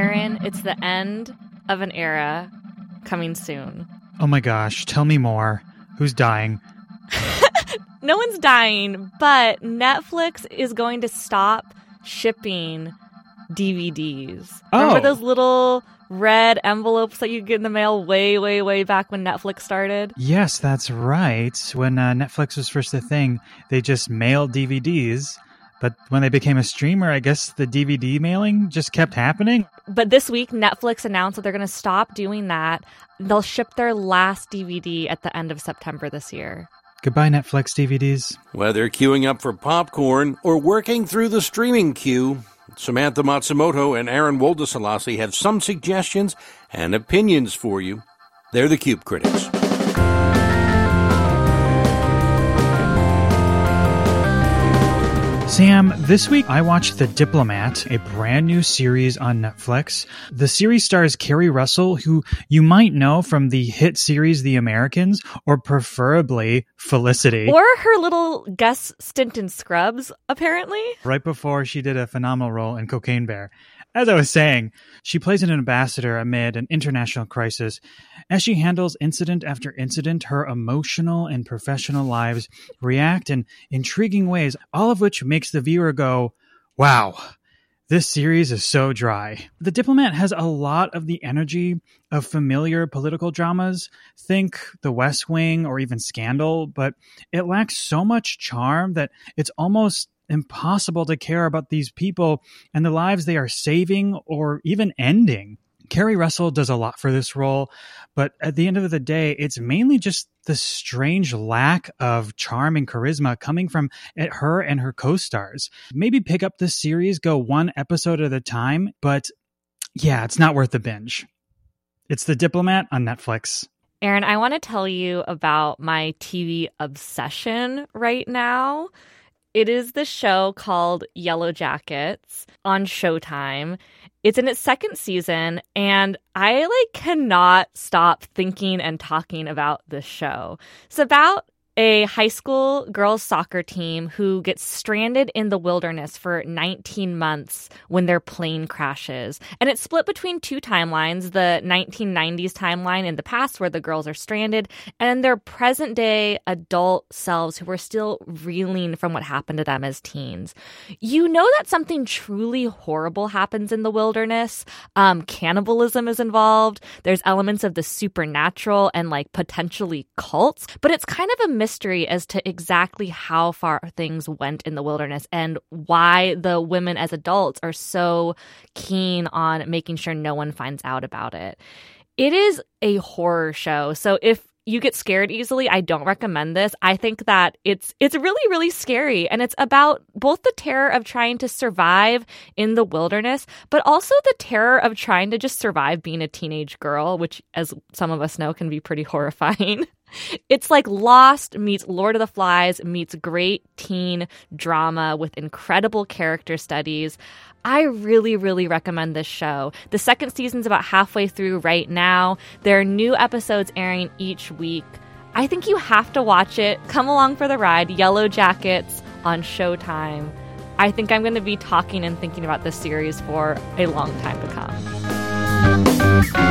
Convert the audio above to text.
Aron, it's the end of an era coming soon. Oh my gosh, tell me more. Who's dying? no one's dying, but Netflix is going to stop shipping DVDs. Oh. Remember those little red envelopes that you get in the mail way, way, way back when Netflix started? Yes, that's right. When uh, Netflix was first a thing, they just mailed DVDs. But when they became a streamer, I guess the DVD mailing just kept happening. But this week, Netflix announced that they're going to stop doing that. They'll ship their last DVD at the end of September this year. Goodbye, Netflix DVDs. Whether queuing up for popcorn or working through the streaming queue, Samantha Matsumoto and Aron Woldeslassie have some suggestions and opinions for you. They're the Cube Critics. Sam, this week I watched The Diplomat, a brand new series on Netflix. The series stars Keri Russell, who you might know from the hit series The Americans, or preferably Felicity. Or her little guest stint in Scrubs, apparently. Right before she did a phenomenal role in Cocaine Bear. As I was saying, she plays an ambassador amid an international crisis. As she handles incident after incident, her emotional and professional lives react in intriguing ways, all of which makes the viewer go, wow, this series is so dry. The Diplomat has a lot of the energy of familiar political dramas. Think The West Wing or even Scandal, but it lacks so much charm that it's almost impossible to care about these people and the lives they are saving or even ending. Keri Russell does a lot for this role, but at the end of the day, it's mainly just the strange lack of charm and charisma coming from her and her co stars. Maybe pick up this series, go one episode at a time, but yeah, it's not worth the binge. It's The Diplomat on Netflix. Aron, I want to tell you about my TV obsession right now. It is the show called Yellowjackets on Showtime. It's in its second season, and I like cannot stop thinking and talking about this show. It's about a high school girls soccer team who gets stranded in the wilderness for 19 months when their plane crashes. And it's split between two timelines the 1990s timeline in the past, where the girls are stranded, and their present day adult selves who are still reeling from what happened to them as teens. You know that something truly horrible happens in the wilderness. Um, cannibalism is involved, there's elements of the supernatural and like potentially cults, but it's kind of a mystery as to exactly how far things went in the wilderness and why the women as adults are so keen on making sure no one finds out about it. It is a horror show. So if you get scared easily, I don't recommend this. I think that it's it's really really scary and it's about both the terror of trying to survive in the wilderness, but also the terror of trying to just survive being a teenage girl, which as some of us know can be pretty horrifying. It's like Lost meets Lord of the Flies meets great teen drama with incredible character studies. I really, really recommend this show. The second season's about halfway through right now. There are new episodes airing each week. I think you have to watch it. Come along for the ride. Yellowjackets on Showtime. I think I'm going to be talking and thinking about this series for a long time to come.